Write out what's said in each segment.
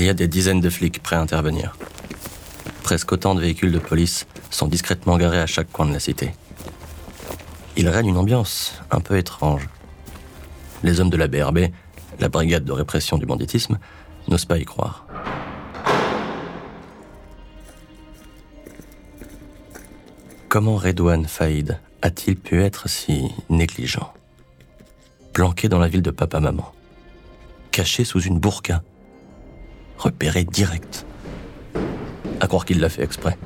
Il y a des dizaines de flics prêts à intervenir. Presque autant de véhicules de police sont discrètement garés à chaque coin de la cité. Il règne une ambiance un peu étrange. Les hommes de la BRB, la brigade de répression du banditisme, n'osent pas y croire. Comment Redouane Faïd a-t-il pu être si négligent? Planqué dans la ville de papa-maman, caché sous une burqa, repéré direct. À croire qu'il l'a fait exprès.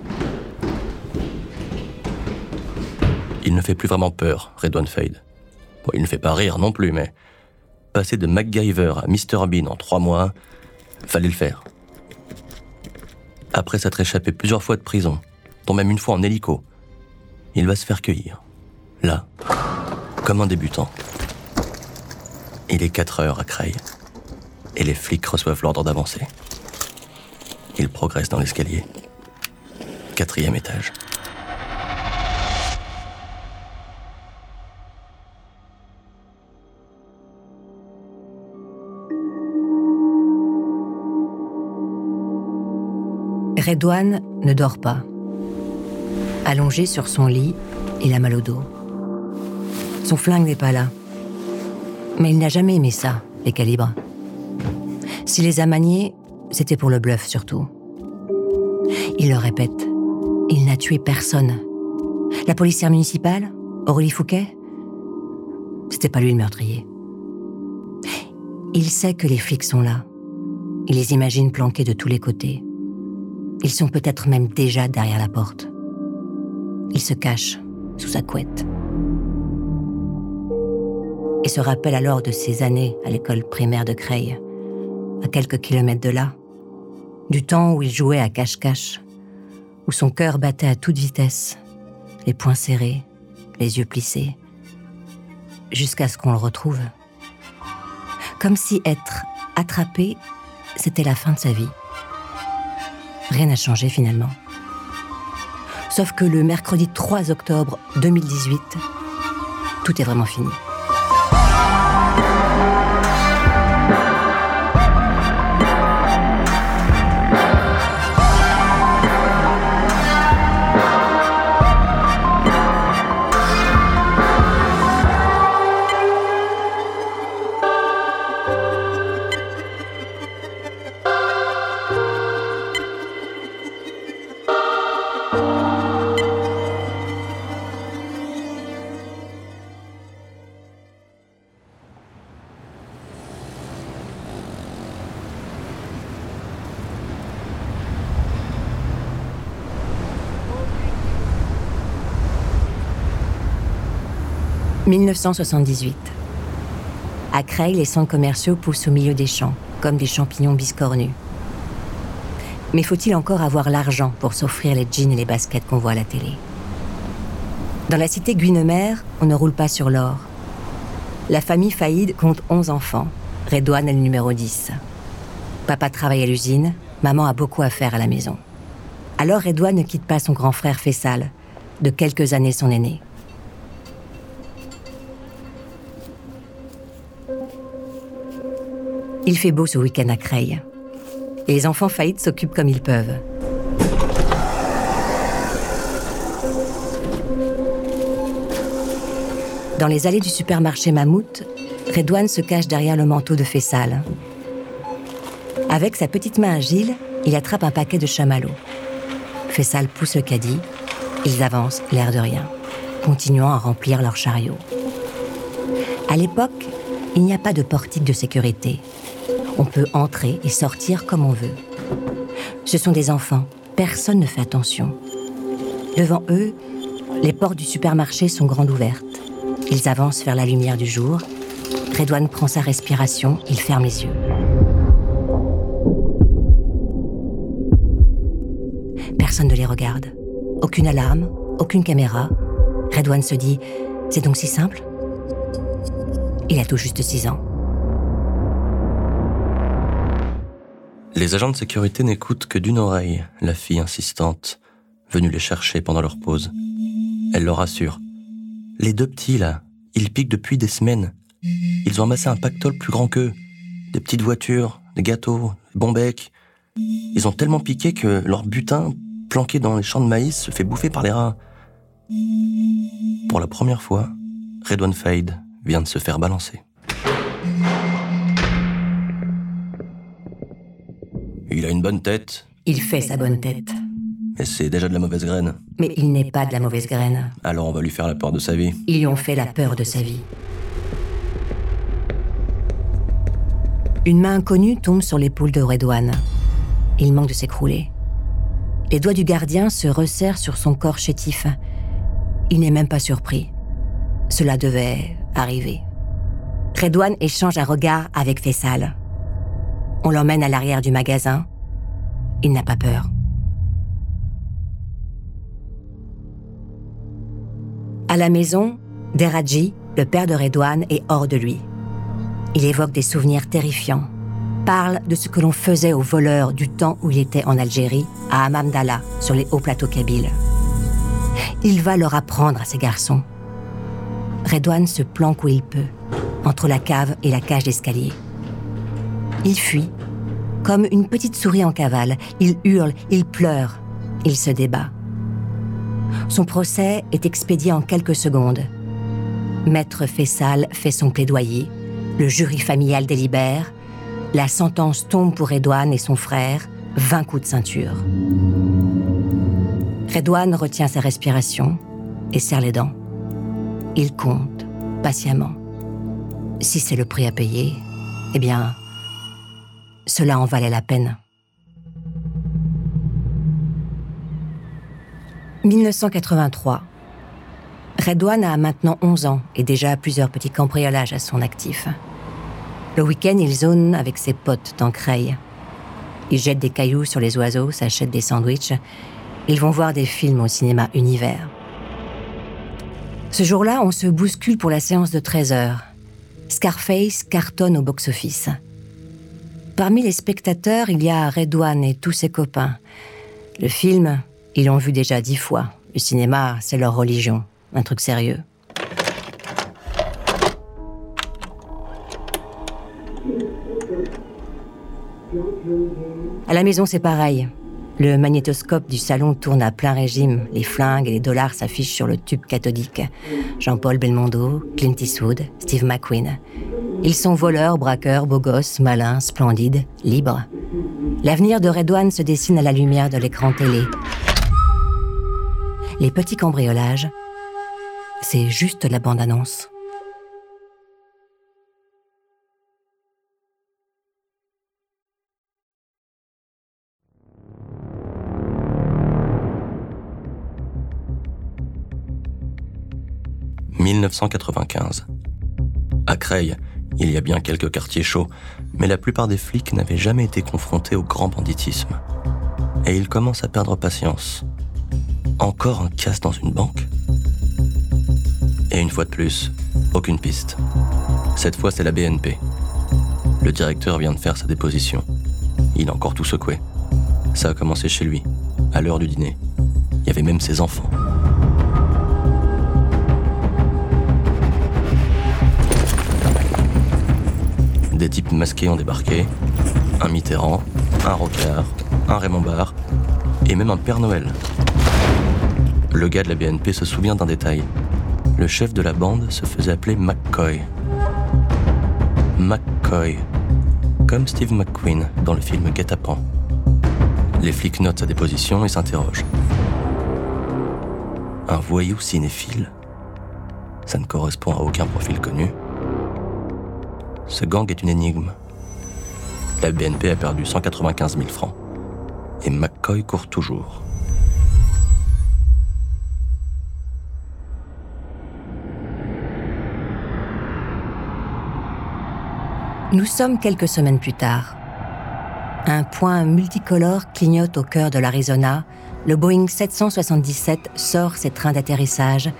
Il ne fait plus vraiment peur, Redouane Fade. Bon, il ne fait pas rire non plus, mais passer de MacGyver à Mr Bean en trois mois, fallait le faire. Après s'être échappé plusieurs fois de prison, dont même une fois en hélico, il va se faire cueillir. Là, comme un débutant. Il est 4 heures à Creil, et les flics reçoivent l'ordre d'avancer. Il progresse dans l'escalier. Quatrième étage. Redouane ne dort pas. Allongé sur son lit, il a mal au dos. Son flingue n'est pas là. Mais il n'a jamais aimé ça, les calibres. S'il les a maniés, c'était pour le bluff surtout. Il le répète, il n'a tué personne. La policière municipale, Aurélie Fouquet, c'était pas lui le meurtrier. Il sait que les flics sont là. Il les imagine planqués de tous les côtés. Ils sont peut-être même déjà derrière la porte. Il se cache sous sa couette. Et se rappelle alors de ses années à l'école primaire de Creil, à quelques kilomètres de là, du temps où il jouait à cache-cache, où son cœur battait à toute vitesse, les poings serrés, les yeux plissés, jusqu'à ce qu'on le retrouve. Comme si être attrapé, c'était la fin de sa vie. Rien n'a changé finalement. Sauf que le mercredi 3 octobre 2018, tout est vraiment fini. 1978. À Creil, les centres commerciaux poussent au milieu des champs, comme des champignons biscornus. Mais faut-il encore avoir l'argent pour s'offrir les jeans et les baskets qu'on voit à la télé? Dans la cité Guinemer, on ne roule pas sur l'or. La famille Faïd compte 11 enfants. Redouane est le numéro 10. Papa travaille à l'usine, maman a beaucoup à faire à la maison. Alors Redouane ne quitte pas son grand frère Fessal, de quelques années son aîné. Il fait beau ce week-end à Creil. Et les enfants faillites s'occupent comme ils peuvent. Dans les allées du supermarché Mammouth, Redouane se cache derrière le manteau de Fessal. Avec sa petite main agile, il attrape un paquet de chamallows. Fessal pousse le caddie. Ils avancent, l'air de rien, continuant à remplir leur chariot. À l'époque, il n'y a pas de portique de sécurité. On peut entrer et sortir comme on veut. Ce sont des enfants, personne ne fait attention. Devant eux, les portes du supermarché sont grandes ouvertes. Ils avancent vers la lumière du jour. Redouane prend sa respiration, il ferme les yeux. Personne ne les regarde. Aucune alarme, aucune caméra. Redouane se dit C'est donc si simple? Il a tout juste six ans. Les agents de sécurité n'écoutent que d'une oreille la fille insistante, venue les chercher pendant leur pause. Elle leur assure. Les deux petits, là, ils piquent depuis des semaines. Ils ont amassé un pactole plus grand qu'eux. Des petites voitures, des gâteaux, des bons becs. Ils ont tellement piqué que leur butin, planqué dans les champs de maïs, se fait bouffer par les rats. Pour la première fois, Redouane Fade vient de se faire balancer. Il a une bonne tête, Il fait sa bonne tête. mais c'est déjà de la mauvaise graine. Mais il n'est pas de la mauvaise graine. Alors on va lui faire la peur de sa vie. Ils lui ont fait la peur de sa vie. Une main inconnue tombe sur l'épaule de Redouane. Il manque de s'écrouler. Les doigts du gardien se resserrent sur son corps chétif. Il n'est même pas surpris. Cela devait arriver. Redouane échange un regard avec Fessal. On l'emmène à l'arrière du magasin. Il n'a pas peur. À la maison, Deradji, le père de Redouane, est hors de lui. Il évoque des souvenirs terrifiants, parle de ce que l'on faisait aux voleurs du temps où il était en Algérie, à Hamamdallah, sur les hauts plateaux kabyles. Il va leur apprendre à ces garçons. Redouane se planque où il peut, entre la cave et la cage d'escalier. Il fuit, comme une petite souris en cavale. Il hurle, il pleure, il se débat. Son procès est expédié en quelques secondes. Maître Fessal fait son plaidoyer, le jury familial délibère, la sentence tombe pour Redouane et son frère, 20 coups de ceinture. Redouane retient sa respiration et serre les dents. Il compte, patiemment. Si c'est le prix à payer, eh bien, cela en valait la peine. 1983. Redouane a maintenant 11 ans et déjà plusieurs petits cambriolages à son actif. Le week-end, il zone avec ses potes dans Creil. Ils jettent des cailloux sur les oiseaux, s'achètent des sandwichs. Ils vont voir des films au cinéma Univers. Ce jour-là, on se bouscule pour la séance de 13 heures. Scarface cartonne au box-office. Parmi les spectateurs, il y a Redouane et tous ses copains. Le film, ils l'ont vu déjà dix fois. Le cinéma, c'est leur religion. Un truc sérieux. À la maison, c'est pareil. Le magnétoscope du salon tourne à plein régime. Les flingues et les dollars s'affichent sur le tube cathodique. Jean-Paul Belmondo, Clint Eastwood, Steve McQueen. Ils sont voleurs, braqueurs, beaux gosses, malins, splendides, libres. L'avenir de Redouane se dessine à la lumière de l'écran télé. Les petits cambriolages, c'est juste la bande-annonce. « 1995. À Creil, il y a bien quelques quartiers chauds, mais la plupart des flics n'avaient jamais été confrontés au grand banditisme. Et ils commencent à perdre patience. Encore un casse dans une banque? Et une fois de plus, aucune piste. Cette fois, c'est la BNP. Le directeur vient de faire sa déposition. Il a encore tout secoué. Ça a commencé chez lui, à l'heure du dîner. Il y avait même ses enfants. Des types masqués ont débarqué. Un Mitterrand, un Rocard, un Raymond Barre et même un Père Noël. Le gars de la BNP se souvient d'un détail. Le chef de la bande se faisait appeler McCoy. McCoy. Comme Steve McQueen dans le film Guet-apens. Les flics notent sa déposition et s'interrogent. Un voyou cinéphile? Ça ne correspond à aucun profil connu. Ce gang est une énigme. La BNP a perdu 195 000 francs. Et McCoy court toujours. Nous sommes quelques semaines plus tard. Un point multicolore clignote au cœur de l'Arizona. Le Boeing 777 sort ses trains d'atterrissage.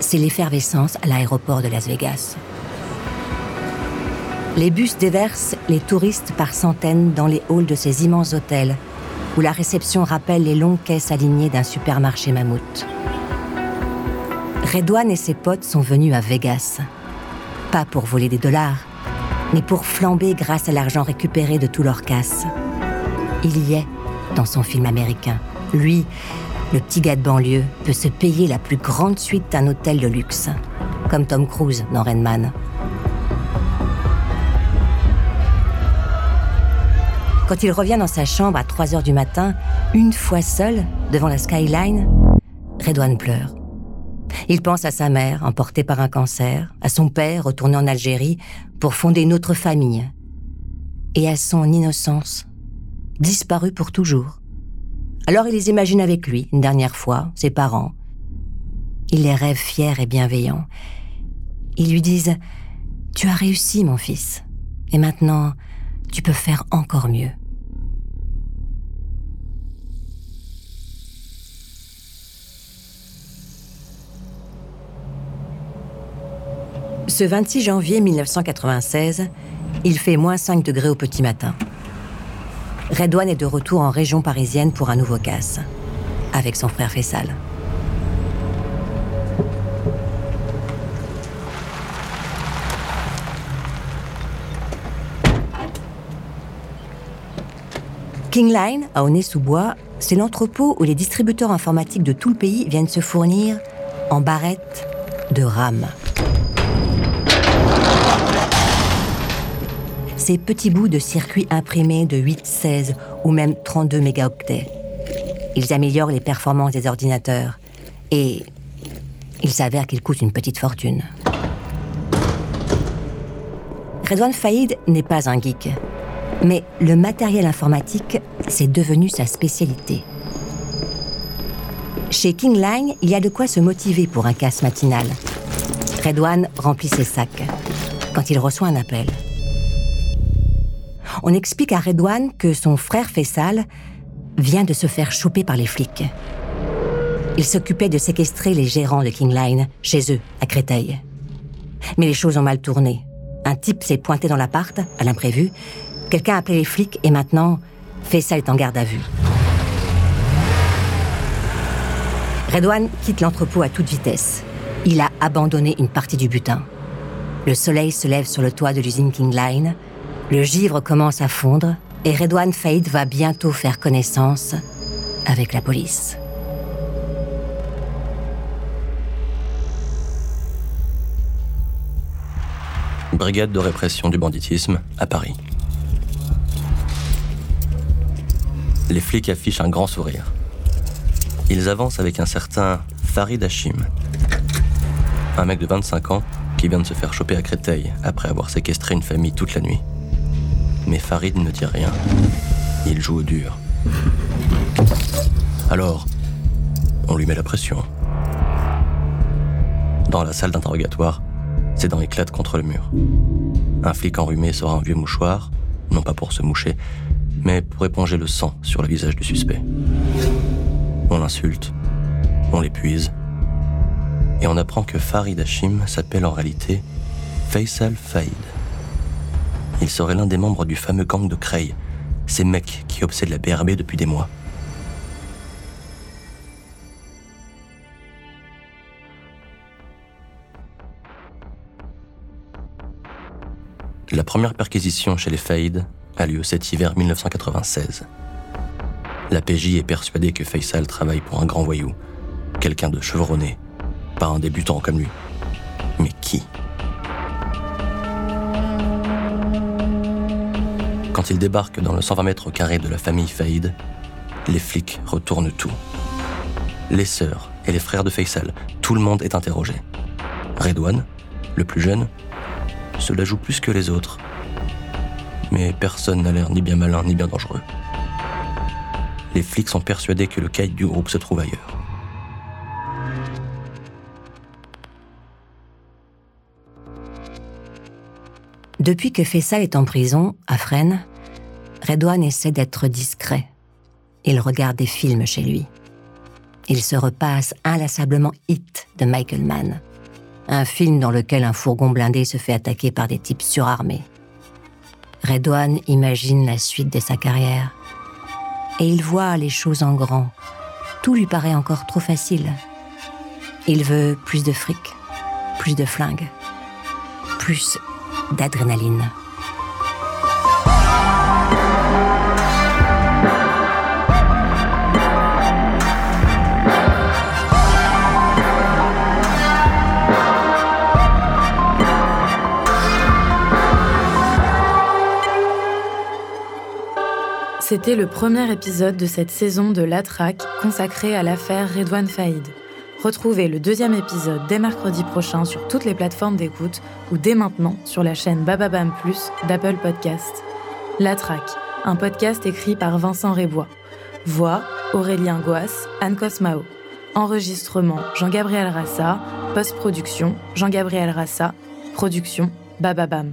C'est l'effervescence à l'aéroport de Las Vegas. Les bus déversent les touristes par centaines dans les halls de ces immenses hôtels, où la réception rappelle les longues caisses alignées d'un supermarché mammouth. Redouane et ses potes sont venus à Vegas. Pas pour voler des dollars, mais pour flamber grâce à l'argent récupéré de tous leurs casses. Il y est dans son film américain. Lui, le petit gars de banlieue, peut se payer la plus grande suite d'un hôtel de luxe, comme Tom Cruise dans Redman. Quand il revient dans sa chambre à 3 heures du matin, une fois seul, devant la skyline, Redouane pleure. Il pense à sa mère, emportée par un cancer, à son père, retourné en Algérie pour fonder une autre famille, et à son innocence, disparue pour toujours. Alors il les imagine avec lui, une dernière fois, ses parents. Il les rêve fiers et bienveillants. Ils lui disent Tu as réussi, mon fils, et maintenant, tu peux faire encore mieux. Ce 26 janvier 1996, il fait moins 5 degrés au petit matin. Redouane est de retour en région parisienne pour un nouveau casse, avec son frère Fessal. Kingline, à Aulnay-sous-Bois, c'est l'entrepôt où les distributeurs informatiques de tout le pays viennent se fournir en barrettes de RAM. Ces petits bouts de circuits imprimés de 8, 16 ou même 32 mégaoctets. Ils améliorent les performances des ordinateurs et il s'avère qu'ils coûtent une petite fortune. Redouane Faïd n'est pas un geek, mais le matériel informatique, c'est devenu sa spécialité. Chez Kingline, il y a de quoi se motiver pour un casse matinal. Redouane remplit ses sacs quand il reçoit un appel on explique à Redouane que son frère Fessal vient de se faire choper par les flics. Il s'occupait de séquestrer les gérants de King Line chez eux, à Créteil. Mais les choses ont mal tourné. Un type s'est pointé dans l'appart, à l'imprévu. Quelqu'un a appelé les flics et maintenant, Fessal est en garde à vue. Redouane quitte l'entrepôt à toute vitesse. Il a abandonné une partie du butin. Le soleil se lève sur le toit de l'usine King Line. Le givre commence à fondre et Redouane Faïd va bientôt faire connaissance avec la police. Brigade de répression du banditisme à Paris. Les flics affichent un grand sourire. Ils avancent avec un certain Farid Hachim, un mec de 25 ans qui vient de se faire choper à Créteil après avoir séquestré une famille toute la nuit. Mais Farid ne dit rien. Il joue au dur. Alors, on lui met la pression. Dans la salle d'interrogatoire, ses dents éclatent contre le mur. Un flic enrhumé sort un vieux mouchoir, non pas pour se moucher, mais pour éponger le sang sur le visage du suspect. On l'insulte, on l'épuise, et on apprend que Farid Hashim s'appelle en réalité Faisal Faïd. Il serait l'un des membres du fameux gang de Creil, ces mecs qui obsèdent la BRB depuis des mois. La première perquisition chez les Faïd a lieu cet hiver 1996. La PJ est persuadée que Faisal travaille pour un grand voyou, quelqu'un de chevronné, pas un débutant comme lui. Mais qui? Quand ils débarquent dans le 120 mètres carrés de la famille Faïd, les flics retournent tout. Les sœurs et les frères de Faisal, tout le monde est interrogé. Redouane, le plus jeune, se la joue plus que les autres. Mais personne n'a l'air ni bien malin ni bien dangereux. Les flics sont persuadés que le caïd du groupe se trouve ailleurs. Depuis que Fessal est en prison, à Fresnes, Redouane essaie d'être discret. Il regarde des films chez lui. Il se repasse inlassablement Hit de Michael Mann, un film dans lequel un fourgon blindé se fait attaquer par des types surarmés. Redouane imagine la suite de sa carrière. Et il voit les choses en grand. Tout lui paraît encore trop facile. Il veut plus de fric, plus de flingues, plus d'adrénaline. C'était le premier épisode de cette saison de La Traque consacrée à l'affaire Redouane Faïd. Retrouvez le deuxième épisode dès mercredi prochain sur toutes les plateformes d'écoute ou dès maintenant sur la chaîne Bababam Plus d'Apple Podcast. La Traque, un podcast écrit par Vincent Rébois. Voix Aurélien Goas, Anne Cosmao. Enregistrement Jean-Gabriel Rassa. Post-production Jean-Gabriel Rassa. Production Bababam.